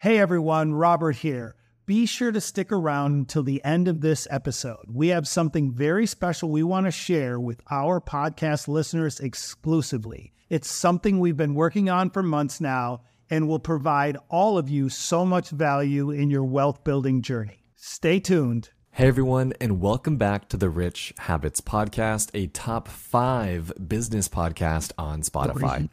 Hey everyone, Robert here. Be sure to stick around until the end of this episode. We have something very special we want to share with our podcast listeners exclusively. It's something we've been working on for months now and will provide all of you so much value in your wealth building journey. Stay tuned. Hey everyone, and welcome back to the Rich Habits Podcast, a top five business podcast on Spotify.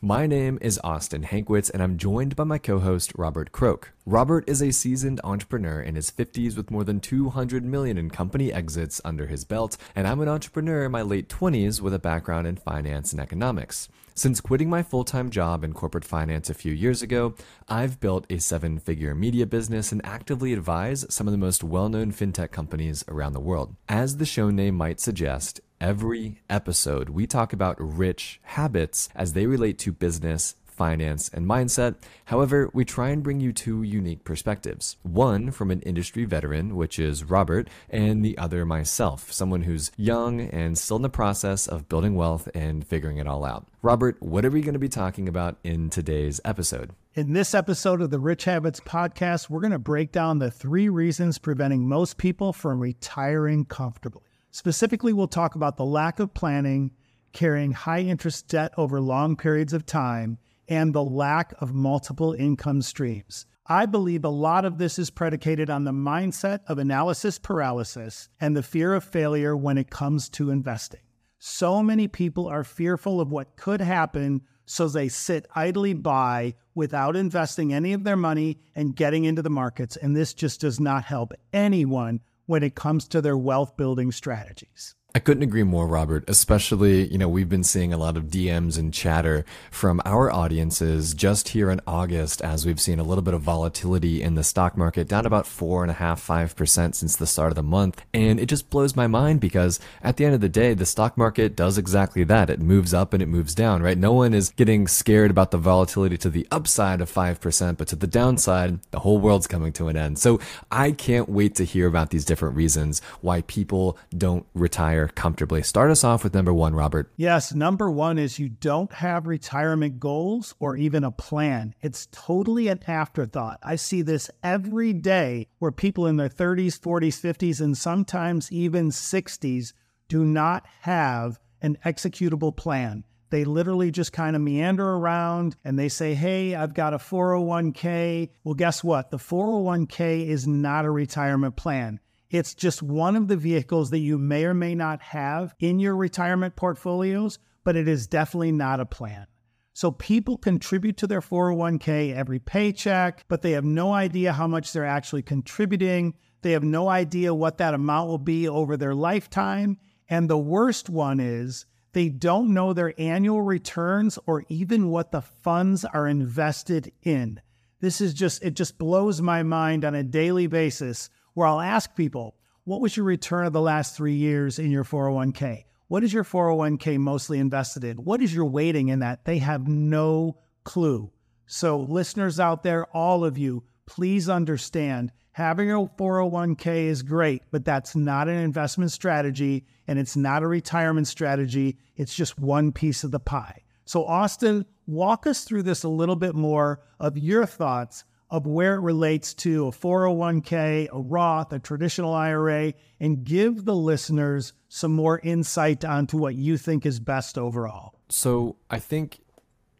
My name is Austin Hankwitz, and I'm joined by my co host, Robert Croak. Robert is a seasoned entrepreneur in his 50s with more than 200 million in company exits under his belt, and I'm an entrepreneur in my late 20s with a background in finance and economics. Since quitting my full time job in corporate finance a few years ago, I've built a seven figure media business and actively advise some of the most well known fintech companies around the world. As the show name might suggest, every episode we talk about rich habits as they relate to business, finance, and mindset. However, we try and bring you two unique perspectives. One from an industry veteran, which is Robert, and the other myself, someone who's young and still in the process of building wealth and figuring it all out. Robert, what are we going to be talking about in today's episode? In this episode of the Rich Habits Podcast, we're going to break down the three reasons preventing most people from retiring comfortably. Specifically, we'll talk about the lack of planning, carrying high interest debt over long periods of time, and the lack of multiple income streams. I believe a lot of this is predicated on the mindset of analysis paralysis and the fear of failure when it comes to investing. So many people are fearful of what could happen, so they sit idly by without investing any of their money and getting into the markets. And this just does not help anyone when it comes to their wealth building strategies. I couldn't agree more, Robert. Especially, you know, we've been seeing a lot of DMs and chatter from our audiences just here in August as we've seen a little bit of volatility in the stock market, down about four and a half, five percent since the start of the month. And it just blows my mind because at the end of the day, the stock market does exactly that. It moves up and it moves down, right? No one is getting scared about the volatility to the upside of 5%, but to the downside, the whole world's coming to an end. So I can't wait to hear about these different reasons why people don't retire comfortably. Start us off with number one, Robert. Yes, number one is you don't have retirement goals or even a plan. It's totally an afterthought. I see this every day where people in their 30s, 40s, 50s, and sometimes even 60s do not have an executable plan. They literally just kind of meander around and they say, Hey, I've got a 401k. Well, guess what? The 401k is not a retirement plan. It's just one of the vehicles that you may or may not have in your retirement portfolios, but it is definitely not a plan. So people contribute to their 401k every paycheck, but they have no idea how much they're actually contributing. They have no idea what that amount will be over their lifetime. And the worst one is they don't know their annual returns or even what the funds are invested in. This is just, it just blows my mind on a daily basis where I'll ask people, what was your return of the last three years in your 401k? What is your 401k mostly invested in? What is your weighting in that? They have no clue. So, listeners out there, all of you, please understand having a 401k is great, but that's not an investment strategy and it's not a retirement strategy. It's just one piece of the pie. So, Austin, walk us through this a little bit more of your thoughts of where it relates to a 401k, a Roth, a traditional IRA, and give the listeners some more insight onto what you think is best overall. So I think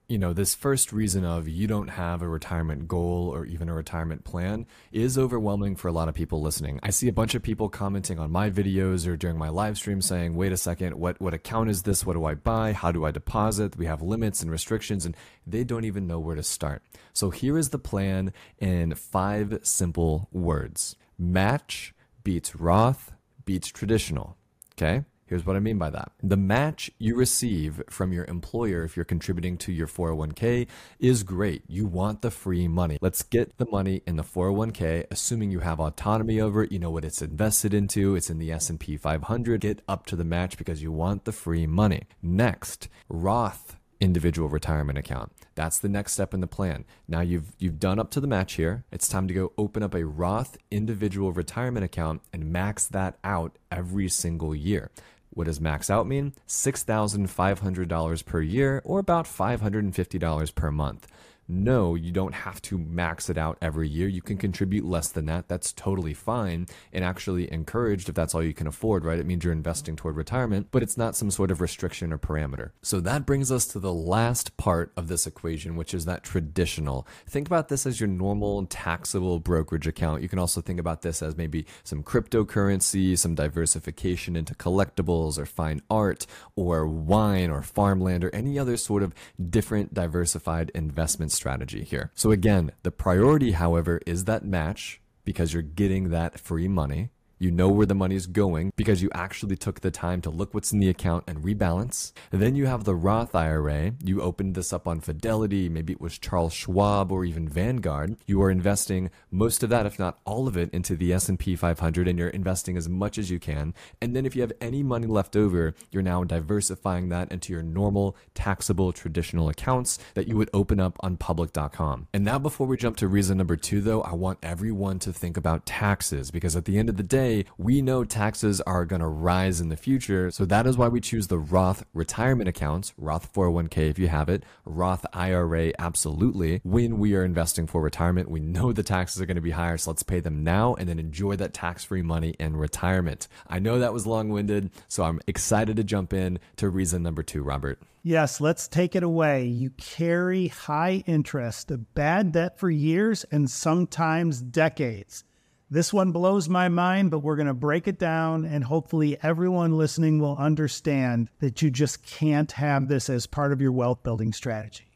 you know, this first reason of you don't have a retirement goal or even a retirement plan is overwhelming for a lot of people listening. I see a bunch of people commenting on my videos or during my live stream saying, wait a second, what, what account is this? What do I buy? How do I deposit? We have limits and restrictions, and they don't even know where to start. So here is the plan in five simple words match beats Roth beats traditional. Okay. Here's what I mean by that. The match you receive from your employer if you're contributing to your 401k is great. You want the free money. Let's get the money in the 401k assuming you have autonomy over it, you know what it's invested into, it's in the S&P 500. Get up to the match because you want the free money. Next, Roth individual retirement account. That's the next step in the plan. Now you've you've done up to the match here. It's time to go open up a Roth individual retirement account and max that out every single year. What does max out mean? $6,500 per year or about $550 per month no, you don't have to max it out every year. You can contribute less than that. That's totally fine and actually encouraged if that's all you can afford, right? It means you're investing toward retirement, but it's not some sort of restriction or parameter. So that brings us to the last part of this equation, which is that traditional. Think about this as your normal taxable brokerage account. You can also think about this as maybe some cryptocurrency, some diversification into collectibles or fine art or wine or farmland or any other sort of different diversified investments strategy here. So again, the priority, however, is that match because you're getting that free money. You know where the money is going because you actually took the time to look what's in the account and rebalance. then you have the Roth IRA. You opened this up on Fidelity, maybe it was Charles Schwab or even Vanguard. You are investing most of that, if not all of it, into the S&P 500 and you're investing as much as you can. And then if you have any money left over, you're now diversifying that into your normal taxable traditional accounts that you would open up on public.com. And now before we jump to reason number 2 though, I want everyone to think about taxes because at the end of the day, we know taxes are going to rise in the future. So that is why we choose the Roth retirement accounts, Roth 401k if you have it, Roth IRA absolutely. When we are investing for retirement, we know the taxes are going to be higher. So let's pay them now and then enjoy that tax free money in retirement. I know that was long winded. So I'm excited to jump in to reason number two, Robert. Yes, let's take it away. You carry high interest, a bad debt for years and sometimes decades. This one blows my mind, but we're going to break it down, and hopefully, everyone listening will understand that you just can't have this as part of your wealth building strategy.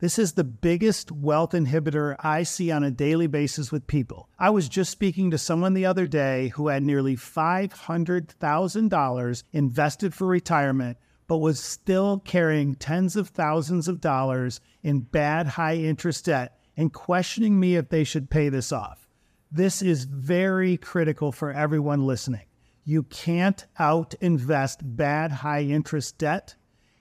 This is the biggest wealth inhibitor I see on a daily basis with people. I was just speaking to someone the other day who had nearly $500,000 invested for retirement, but was still carrying tens of thousands of dollars in bad high interest debt and questioning me if they should pay this off. This is very critical for everyone listening. You can't out invest bad high interest debt.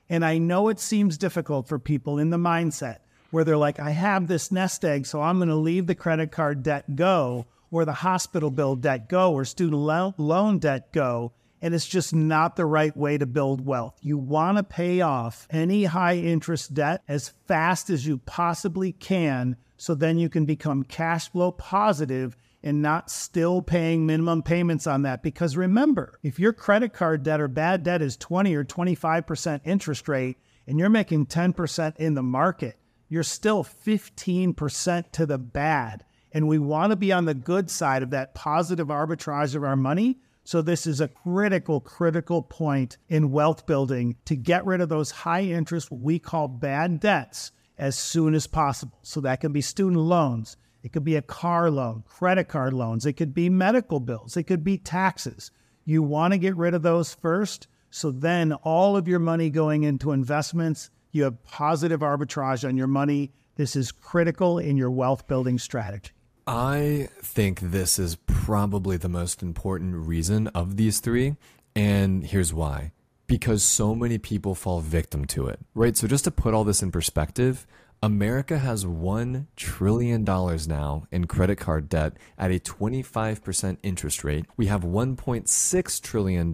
And I know it seems difficult for people in the mindset where they're like, I have this nest egg, so I'm going to leave the credit card debt go, or the hospital bill debt go, or student loan debt go. And it's just not the right way to build wealth. You want to pay off any high interest debt as fast as you possibly can so then you can become cash flow positive and not still paying minimum payments on that. Because remember, if your credit card debt or bad debt is 20 or 25% interest rate and you're making 10% in the market, you're still 15% to the bad. And we want to be on the good side of that positive arbitrage of our money. So, this is a critical, critical point in wealth building to get rid of those high interest, we call bad debts, as soon as possible. So that can be student loans, it could be a car loan, credit card loans, it could be medical bills, it could be taxes. You want to get rid of those first. So then all of your money going into investments, you have positive arbitrage on your money. This is critical in your wealth building strategy. I think this is probably the most important reason of these three. And here's why because so many people fall victim to it, right? So, just to put all this in perspective, America has $1 trillion now in credit card debt at a 25% interest rate. We have $1.6 trillion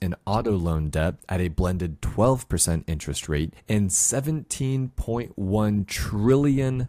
in auto loan debt at a blended 12% interest rate and $17.1 trillion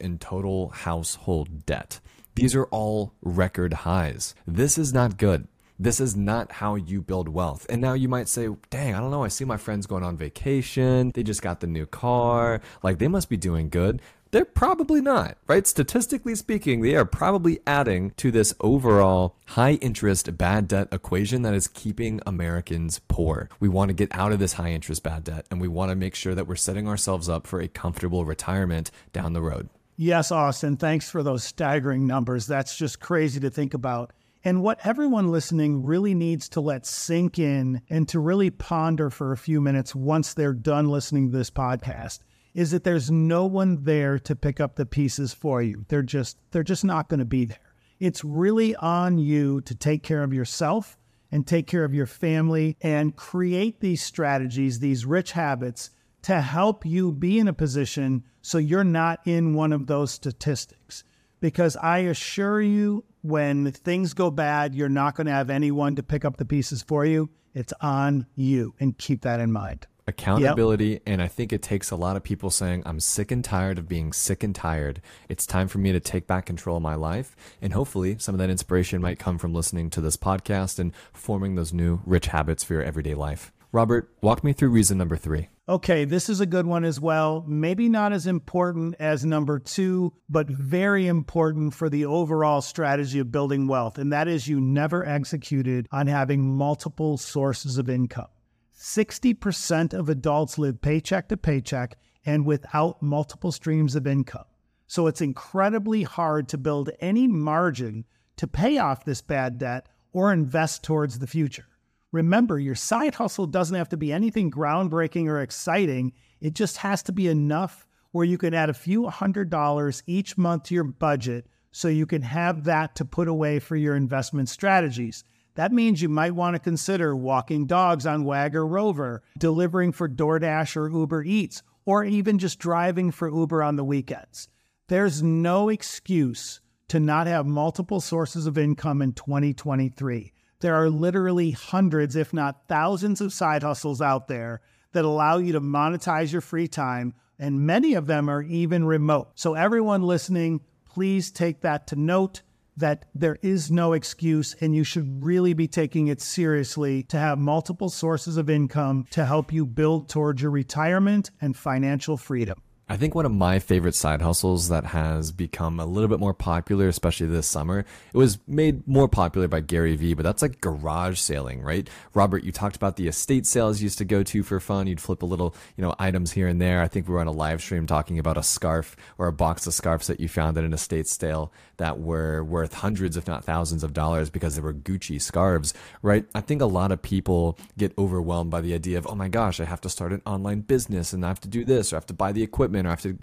in total household debt. These are all record highs. This is not good. This is not how you build wealth. And now you might say, dang, I don't know. I see my friends going on vacation. They just got the new car. Like they must be doing good. They're probably not, right? Statistically speaking, they are probably adding to this overall high interest bad debt equation that is keeping Americans poor. We want to get out of this high interest bad debt and we want to make sure that we're setting ourselves up for a comfortable retirement down the road. Yes, Austin, thanks for those staggering numbers. That's just crazy to think about. And what everyone listening really needs to let sink in and to really ponder for a few minutes once they're done listening to this podcast is that there's no one there to pick up the pieces for you. They're just they're just not going to be there. It's really on you to take care of yourself and take care of your family and create these strategies, these rich habits to help you be in a position so you're not in one of those statistics. Because I assure you, when things go bad, you're not going to have anyone to pick up the pieces for you. It's on you, and keep that in mind accountability yep. and i think it takes a lot of people saying i'm sick and tired of being sick and tired it's time for me to take back control of my life and hopefully some of that inspiration might come from listening to this podcast and forming those new rich habits for your everyday life robert walk me through reason number three Okay, this is a good one as well. Maybe not as important as number two, but very important for the overall strategy of building wealth. And that is you never executed on having multiple sources of income. 60% of adults live paycheck to paycheck and without multiple streams of income. So it's incredibly hard to build any margin to pay off this bad debt or invest towards the future. Remember, your side hustle doesn't have to be anything groundbreaking or exciting. It just has to be enough where you can add a few hundred dollars each month to your budget so you can have that to put away for your investment strategies. That means you might want to consider walking dogs on Wag or Rover, delivering for DoorDash or Uber Eats, or even just driving for Uber on the weekends. There's no excuse to not have multiple sources of income in 2023. There are literally hundreds, if not thousands, of side hustles out there that allow you to monetize your free time, and many of them are even remote. So, everyone listening, please take that to note that there is no excuse and you should really be taking it seriously to have multiple sources of income to help you build towards your retirement and financial freedom. I think one of my favorite side hustles that has become a little bit more popular, especially this summer, it was made more popular by Gary Vee, but that's like garage sailing, right? Robert, you talked about the estate sales you used to go to for fun. You'd flip a little, you know, items here and there. I think we were on a live stream talking about a scarf or a box of scarves that you found at an estate sale that were worth hundreds, if not thousands of dollars because they were Gucci scarves, right? I think a lot of people get overwhelmed by the idea of, oh my gosh, I have to start an online business and I have to do this or I have to buy the equipment equipment or have to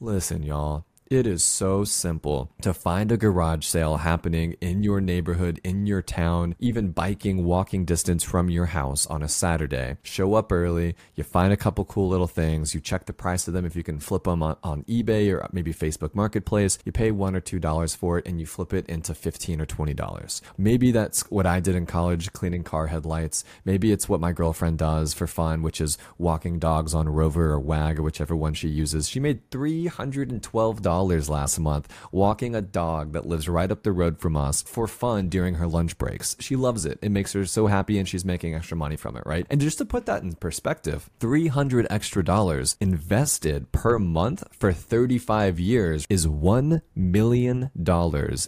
listen, y'all. It is so simple to find a garage sale happening in your neighborhood, in your town, even biking walking distance from your house on a Saturday. Show up early, you find a couple cool little things, you check the price of them if you can flip them on, on eBay or maybe Facebook Marketplace. You pay one or two dollars for it and you flip it into 15 or 20 dollars. Maybe that's what I did in college cleaning car headlights. Maybe it's what my girlfriend does for fun, which is walking dogs on Rover or Wag or whichever one she uses. She made $312 dollars last month walking a dog that lives right up the road from us for fun during her lunch breaks. She loves it. It makes her so happy and she's making extra money from it, right? And just to put that in perspective, 300 extra dollars invested per month for 35 years is $1 million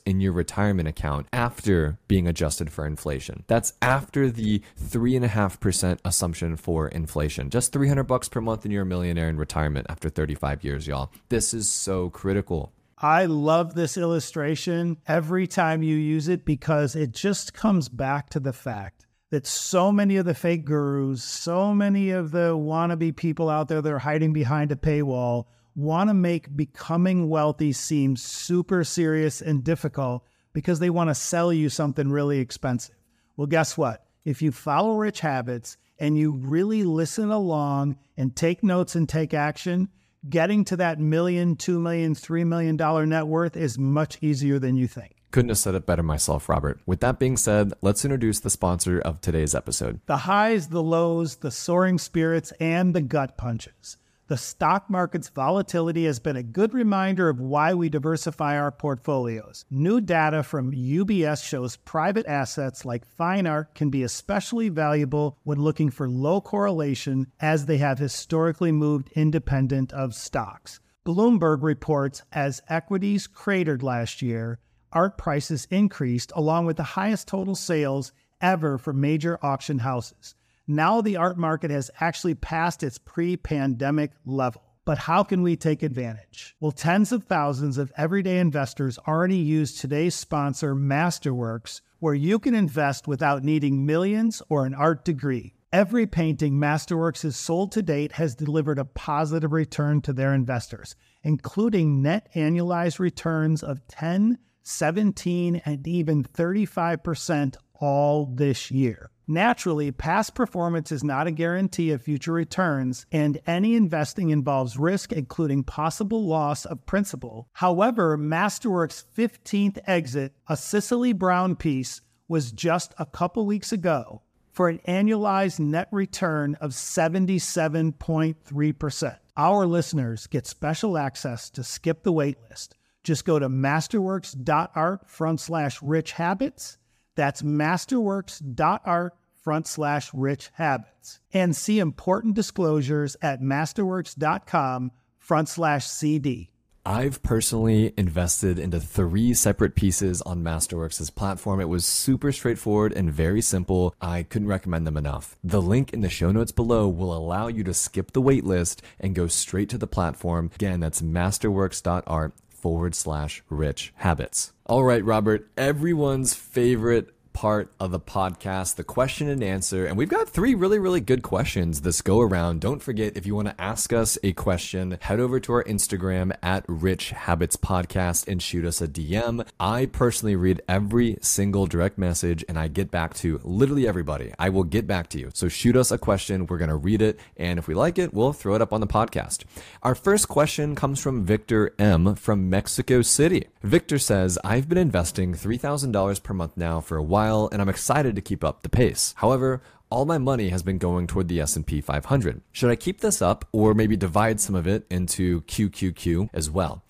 in your retirement account after being adjusted for inflation. That's after the 3.5% assumption for inflation. Just 300 bucks per month and you're a millionaire in retirement after 35 years, y'all. This is so critical critical. I love this illustration every time you use it because it just comes back to the fact that so many of the fake gurus, so many of the wannabe people out there that are hiding behind a paywall want to make becoming wealthy seem super serious and difficult because they want to sell you something really expensive. Well, guess what? If you follow rich habits and you really listen along and take notes and take action, getting to that million, two million, three million dollar net worth is much easier than you think. Couldn't have said it better myself, Robert. With that being said, let's introduce the sponsor of today's episode. The highs, the lows, the soaring spirits, and the gut punches. The stock market's volatility has been a good reminder of why we diversify our portfolios. New data from UBS shows private assets like fine art can be especially valuable when looking for low correlation as they have historically moved independent of stocks. Bloomberg reports as equities cratered last year, art prices increased along with the highest total sales ever for major auction houses. Now the art market has actually passed its pre pandemic level. But how can we take advantage? Well, tens of thousands of everyday investors already use today's sponsor, Masterworks, where you can invest without needing millions or an art degree. Every painting Masterworks has sold to date has delivered a positive return to their investors, including net annualized returns of 10, 17, and even 35% all this year. Naturally, past performance is not a guarantee of future returns, and any investing involves risk, including possible loss of principal. However, Masterworks' 15th exit, a Cecily Brown piece, was just a couple weeks ago for an annualized net return of 77.3%. Our listeners get special access to skip the waitlist. Just go to masterworks.art front slash rich habits that's masterworks.art front slash rich habits. And see important disclosures at masterworks.com front slash CD. I've personally invested into three separate pieces on Masterworks' platform. It was super straightforward and very simple. I couldn't recommend them enough. The link in the show notes below will allow you to skip the waitlist and go straight to the platform. Again, that's masterworks.art forward slash rich habits. All right, Robert, everyone's favorite part of the podcast, the question and answer. And we've got three really, really good questions this go around. Don't forget, if you want to ask us a question, head over to our Instagram at Rich Habits Podcast and shoot us a DM. I personally read every single direct message and I get back to literally everybody. I will get back to you. So shoot us a question. We're going to read it. And if we like it, we'll throw it up on the podcast. Our first question comes from Victor M from Mexico City. Victor says, I've been investing $3,000 per month now for a while while and I'm excited to keep up the pace. However, all my money has been going toward the S&P 500. Should I keep this up or maybe divide some of it into QQQ as well?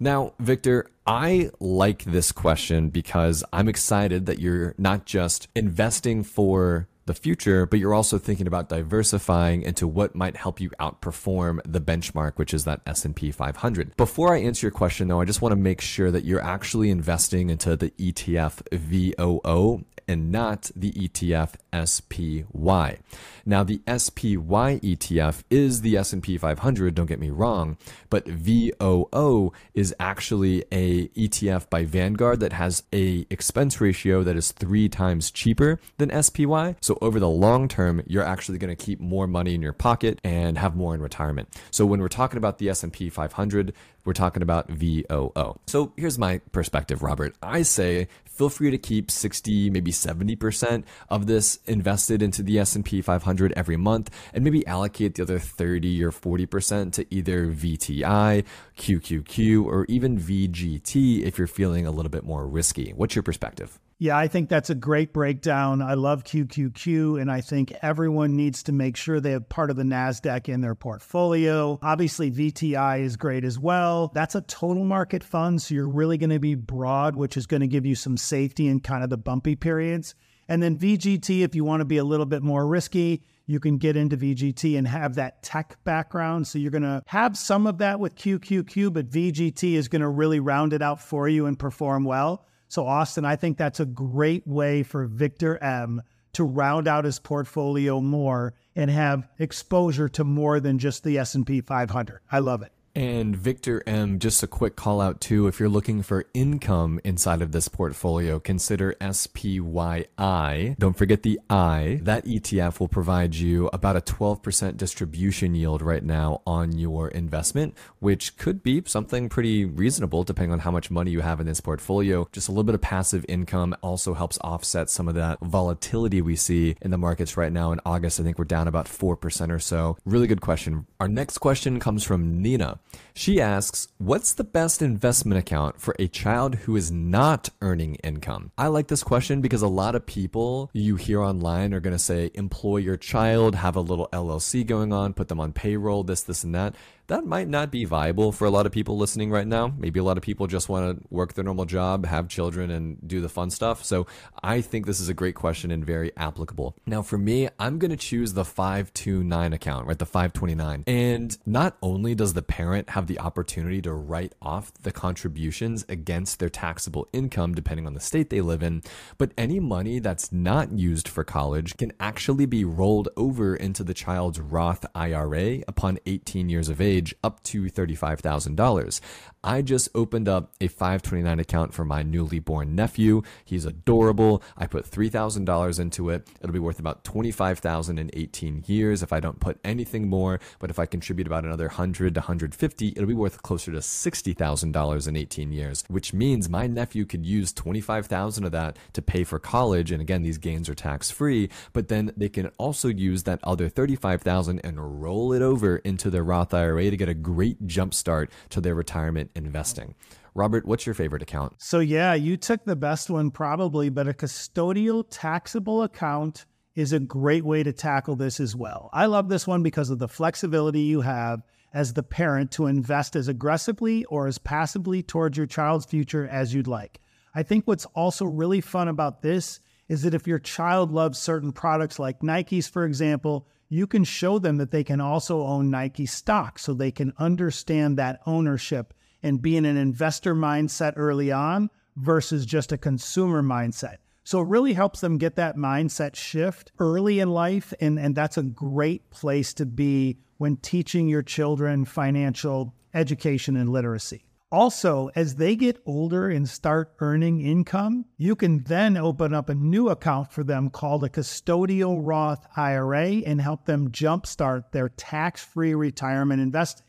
Now, Victor, I like this question because I'm excited that you're not just investing for the future, but you're also thinking about diversifying into what might help you outperform the benchmark, which is that S&P 500. Before I answer your question though, I just want to make sure that you're actually investing into the ETF VOO and not the ETF SPY. Now the SPY ETF is the S&P 500, don't get me wrong, but VOO is actually a ETF by Vanguard that has a expense ratio that is 3 times cheaper than SPY. So over the long term, you're actually going to keep more money in your pocket and have more in retirement. So when we're talking about the S&P 500, we're talking about VOO. So here's my perspective, Robert. I say feel free to keep 60, maybe 70% of this invested into the S&P 500 every month and maybe allocate the other 30 or 40% to either VTI, QQQ, or even VGT if you're feeling a little bit more risky. What's your perspective? Yeah, I think that's a great breakdown. I love QQQ, and I think everyone needs to make sure they have part of the NASDAQ in their portfolio. Obviously, VTI is great as well. That's a total market fund, so you're really going to be broad, which is going to give you some safety in kind of the bumpy periods. And then VGT, if you want to be a little bit more risky, you can get into VGT and have that tech background. So you're going to have some of that with QQQ, but VGT is going to really round it out for you and perform well. So, Austin, I think that's a great way for Victor M to round out his portfolio more and have exposure to more than just the S&P 500. I love it. And Victor M, just a quick call out too. If you're looking for income inside of this portfolio, consider SPYI. Don't forget the I. That ETF will provide you about a 12% distribution yield right now on your investment, which could be something pretty reasonable depending on how much money you have in this portfolio. Just a little bit of passive income also helps offset some of that volatility we see in the markets right now. In August, I think we're down about 4% or so. Really good question. Our next question comes from Nina. She asks, What's the best investment account for a child who is not earning income? I like this question because a lot of people you hear online are going to say, Employ your child, have a little LLC going on, put them on payroll, this, this, and that that might not be viable for a lot of people listening right now. Maybe a lot of people just want to work their normal job, have children, and do the fun stuff. So I think this is a great question and very applicable. Now, for me, I'm going to choose the 529 account, right? The 529. And not only does the parent have the opportunity to write off the contributions against their taxable income, depending on the state they live in, but any money that's not used for college can actually be rolled over into the child's Roth IRA upon 18 years of age up to $35,000. I just opened up a 529 account for my newly born nephew. He's adorable. I put $3,000 into it. It'll be worth about $25,000 in 18 years if I don't put anything more, but if I contribute about another 100 to 150, it'll be worth closer to $60,000 in 18 years, which means my nephew could use 25,000 of that to pay for college and again these gains are tax free, but then they can also use that other 35,000 and roll it over into their Roth IRA to get a great jump start to their retirement investing. Robert, what's your favorite account? So, yeah, you took the best one probably, but a custodial taxable account is a great way to tackle this as well. I love this one because of the flexibility you have as the parent to invest as aggressively or as passively towards your child's future as you'd like. I think what's also really fun about this is that if your child loves certain products like Nikes, for example, you can show them that they can also own Nike stock so they can understand that ownership and be in an investor mindset early on versus just a consumer mindset. So it really helps them get that mindset shift early in life. And, and that's a great place to be when teaching your children financial education and literacy. Also, as they get older and start earning income, you can then open up a new account for them called a custodial Roth IRA and help them jumpstart their tax free retirement investing.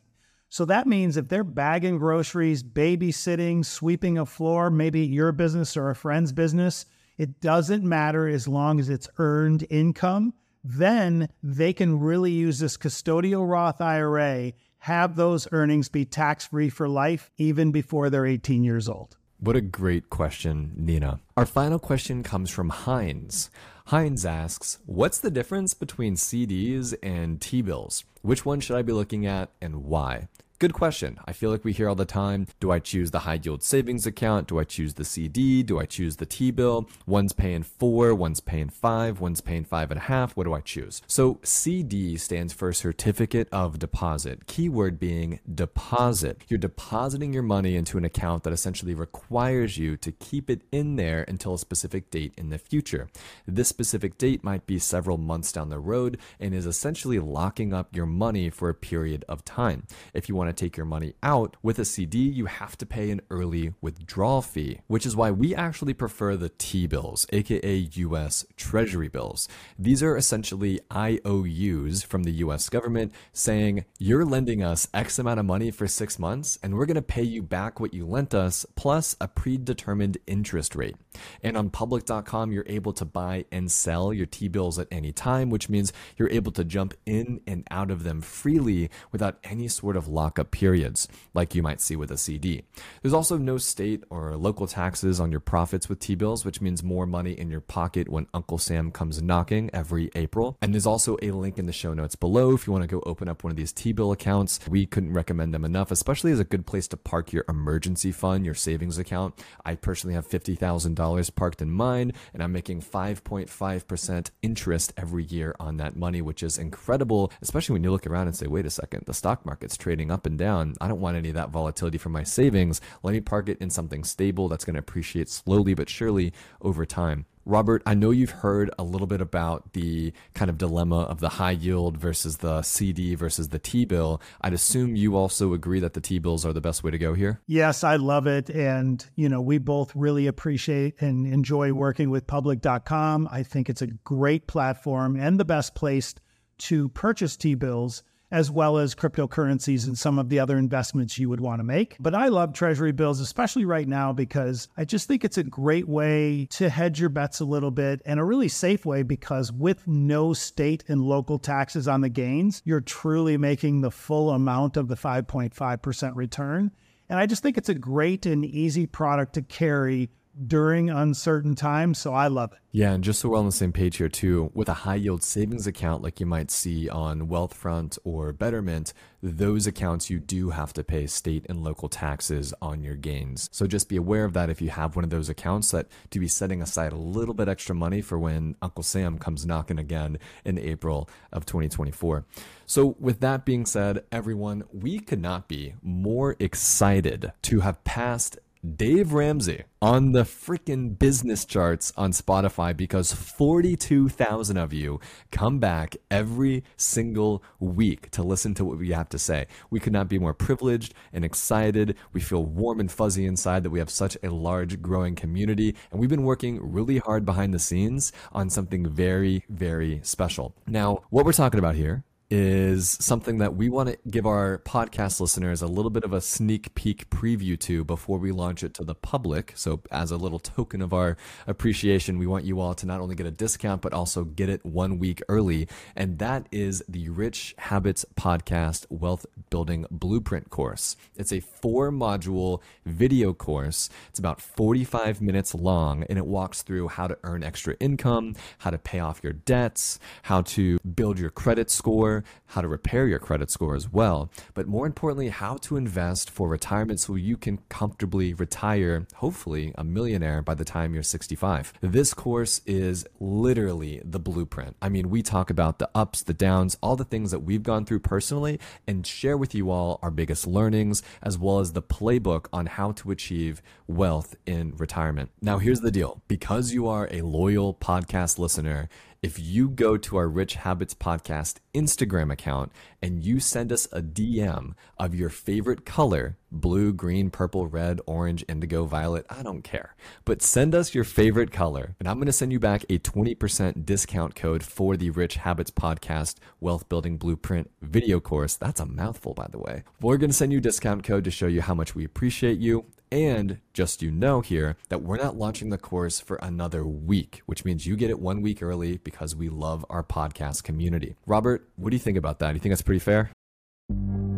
So that means if they're bagging groceries, babysitting, sweeping a floor, maybe your business or a friend's business, it doesn't matter as long as it's earned income. Then they can really use this custodial Roth IRA have those earnings be tax free for life even before they're 18 years old? What a great question, Nina. Our final question comes from Heinz. Heinz asks, What's the difference between CDs and T bills? Which one should I be looking at and why? Good question. I feel like we hear all the time do I choose the high yield savings account? Do I choose the CD? Do I choose the T bill? One's paying four, one's paying five, one's paying five and a half. What do I choose? So CD stands for Certificate of Deposit, keyword being deposit. You're depositing your money into an account that essentially requires you to keep it in there until a specific date in the future. This specific date might be several months down the road and is essentially locking up your money for a period of time. If you want to take your money out, with a CD, you have to pay an early withdrawal fee, which is why we actually prefer the T bills, aka US Treasury bills. These are essentially IOUs from the US government saying, you're lending us X amount of money for six months, and we're going to pay you back what you lent us plus a predetermined interest rate. And on public.com, you're able to buy and sell your T bills at any time, which means you're able to jump in and out of them freely without any sort of lockup periods, like you might see with a CD. There's also no state or local taxes on your profits with T bills, which means more money in your pocket when Uncle Sam comes knocking every April. And there's also a link in the show notes below if you want to go open up one of these T bill accounts. We couldn't recommend them enough, especially as a good place to park your emergency fund, your savings account. I personally have $50,000 parked in mine, and I'm making 5.5% interest every year on that money, which is incredible, especially when you look around and say, wait a second, the stock market's trading up and down. I don't want any of that volatility for my savings. Let me park it in something stable that's going to appreciate slowly but surely over time. Robert, I know you've heard a little bit about the kind of dilemma of the high yield versus the CD versus the T bill. I'd assume you also agree that the T bills are the best way to go here. Yes, I love it. And, you know, we both really appreciate and enjoy working with public.com. I think it's a great platform and the best place to purchase T bills as well as cryptocurrencies and some of the other investments you would want to make. But I love treasury bills, especially right now, because I just think it's a great way to hedge your bets a little bit and a really safe way because with no state and local taxes on the gains, you're truly making the full amount of the 5.5% return. And I just think it's a great and easy product to carry during uncertain times. So I love it. Yeah, and just so we're on the same page here too, with a high yield savings account like you might see on Wealthfront or Betterment, those accounts you do have to pay state and local taxes on your gains. So just be aware of that if you have one of those accounts that to be setting aside a little bit extra money for when Uncle Sam comes knocking again in April of 2024. So with that being said, everyone, we could not be more excited to have passed Dave Ramsey on the freaking business charts on Spotify because 42,000 of you come back every single week to listen to what we have to say. We could not be more privileged and excited. We feel warm and fuzzy inside that we have such a large growing community and we've been working really hard behind the scenes on something very, very special. Now, what we're talking about here is something that we want to give our podcast listeners a little bit of a sneak peek preview to before we launch it to the public. So, as a little token of our appreciation, we want you all to not only get a discount, but also get it one week early. And that is the Rich Habits Podcast Wealth Building Blueprint course. It's a four module video course. It's about 45 minutes long, and it walks through how to earn extra income, how to pay off your debts, how to build your credit score how to repair your credit score as well, but more importantly, how to invest for retirement so you can comfortably retire, hopefully a millionaire by the time you're 65. This course is literally the blueprint. I mean, we talk about the ups, the downs, all the things that we've gone through personally and share with you all our biggest learnings as well as the playbook on how to achieve wealth in retirement. Now, here's the deal because you are a loyal podcast listener, if you go to our Rich Habits Podcast Instagram account and you send us a DM of your favorite color blue, green, purple, red, orange, indigo, violet I don't care. But send us your favorite color, and I'm going to send you back a 20% discount code for the Rich Habits Podcast Wealth Building Blueprint video course. That's a mouthful, by the way. We're going to send you a discount code to show you how much we appreciate you. And just you know here that we're not launching the course for another week, which means you get it one week early because we love our podcast community. Robert, what do you think about that? Do you think that's pretty fair?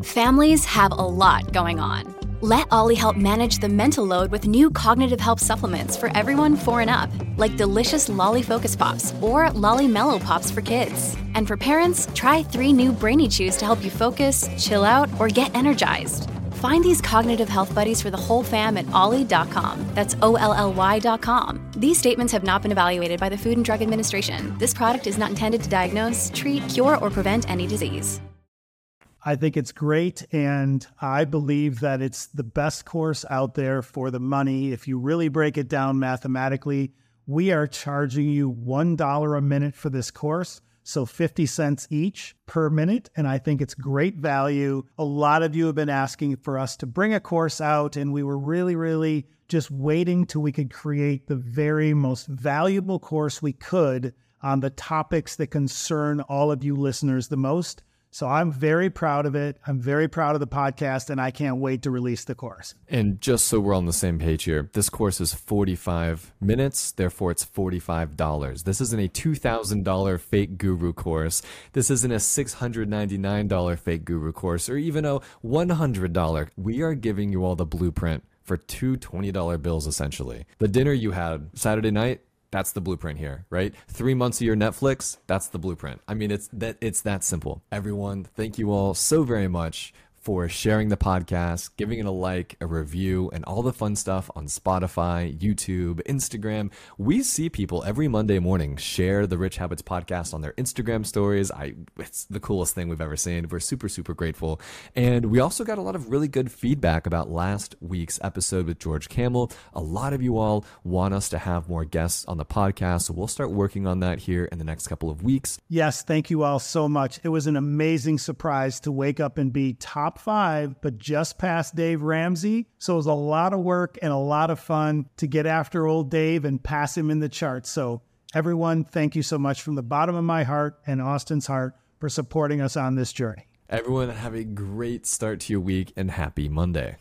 Families have a lot going on. Let OLLY help manage the mental load with new cognitive help supplements for everyone four and up, like delicious Lolly Focus Pops or Lolly Mellow Pops for kids. And for parents, try three new Brainy Chews to help you focus, chill out, or get energized. Find these cognitive health buddies for the whole fam at olly.com. That's O L L Y.com. These statements have not been evaluated by the Food and Drug Administration. This product is not intended to diagnose, treat, cure, or prevent any disease. I think it's great. And I believe that it's the best course out there for the money. If you really break it down mathematically, we are charging you $1 a minute for this course. So 50 cents each per minute. And I think it's great value. A lot of you have been asking for us to bring a course out, and we were really, really just waiting till we could create the very most valuable course we could on the topics that concern all of you listeners the most. So I'm very proud of it. I'm very proud of the podcast, and I can't wait to release the course. And just so we're on the same page here, this course is 45 minutes, therefore it's $45. This isn't a $2,000 fake guru course. This isn't a $699 fake guru course or even a $100. We are giving you all the blueprint for two $20 bills essentially. The dinner you had Saturday night, that's the blueprint here, right? Three months of your Netflix, that's the blueprint. I mean, it's that it's that simple. Everyone, thank you all so very much for sharing the podcast, giving it a like, a review, and all the fun stuff on Spotify, YouTube, Instagram. We see people every Monday morning share the Rich Habits podcast on their Instagram stories. I it's the coolest thing we've ever seen. We're super super grateful. And we also got a lot of really good feedback about last week's episode with George Kamel. A lot of you all want us to have more guests on the podcast, so we'll start working on that here in the next couple of weeks. Yes, thank you all so much. It was an amazing surprise to wake up and be top top five, but just past Dave Ramsey. So it was a lot of work and a lot of fun to get after old Dave and pass him in the charts. So, everyone, thank you so much from the bottom of my heart and Austin's heart for supporting us on this journey. Everyone, have a great start to your week and happy Monday.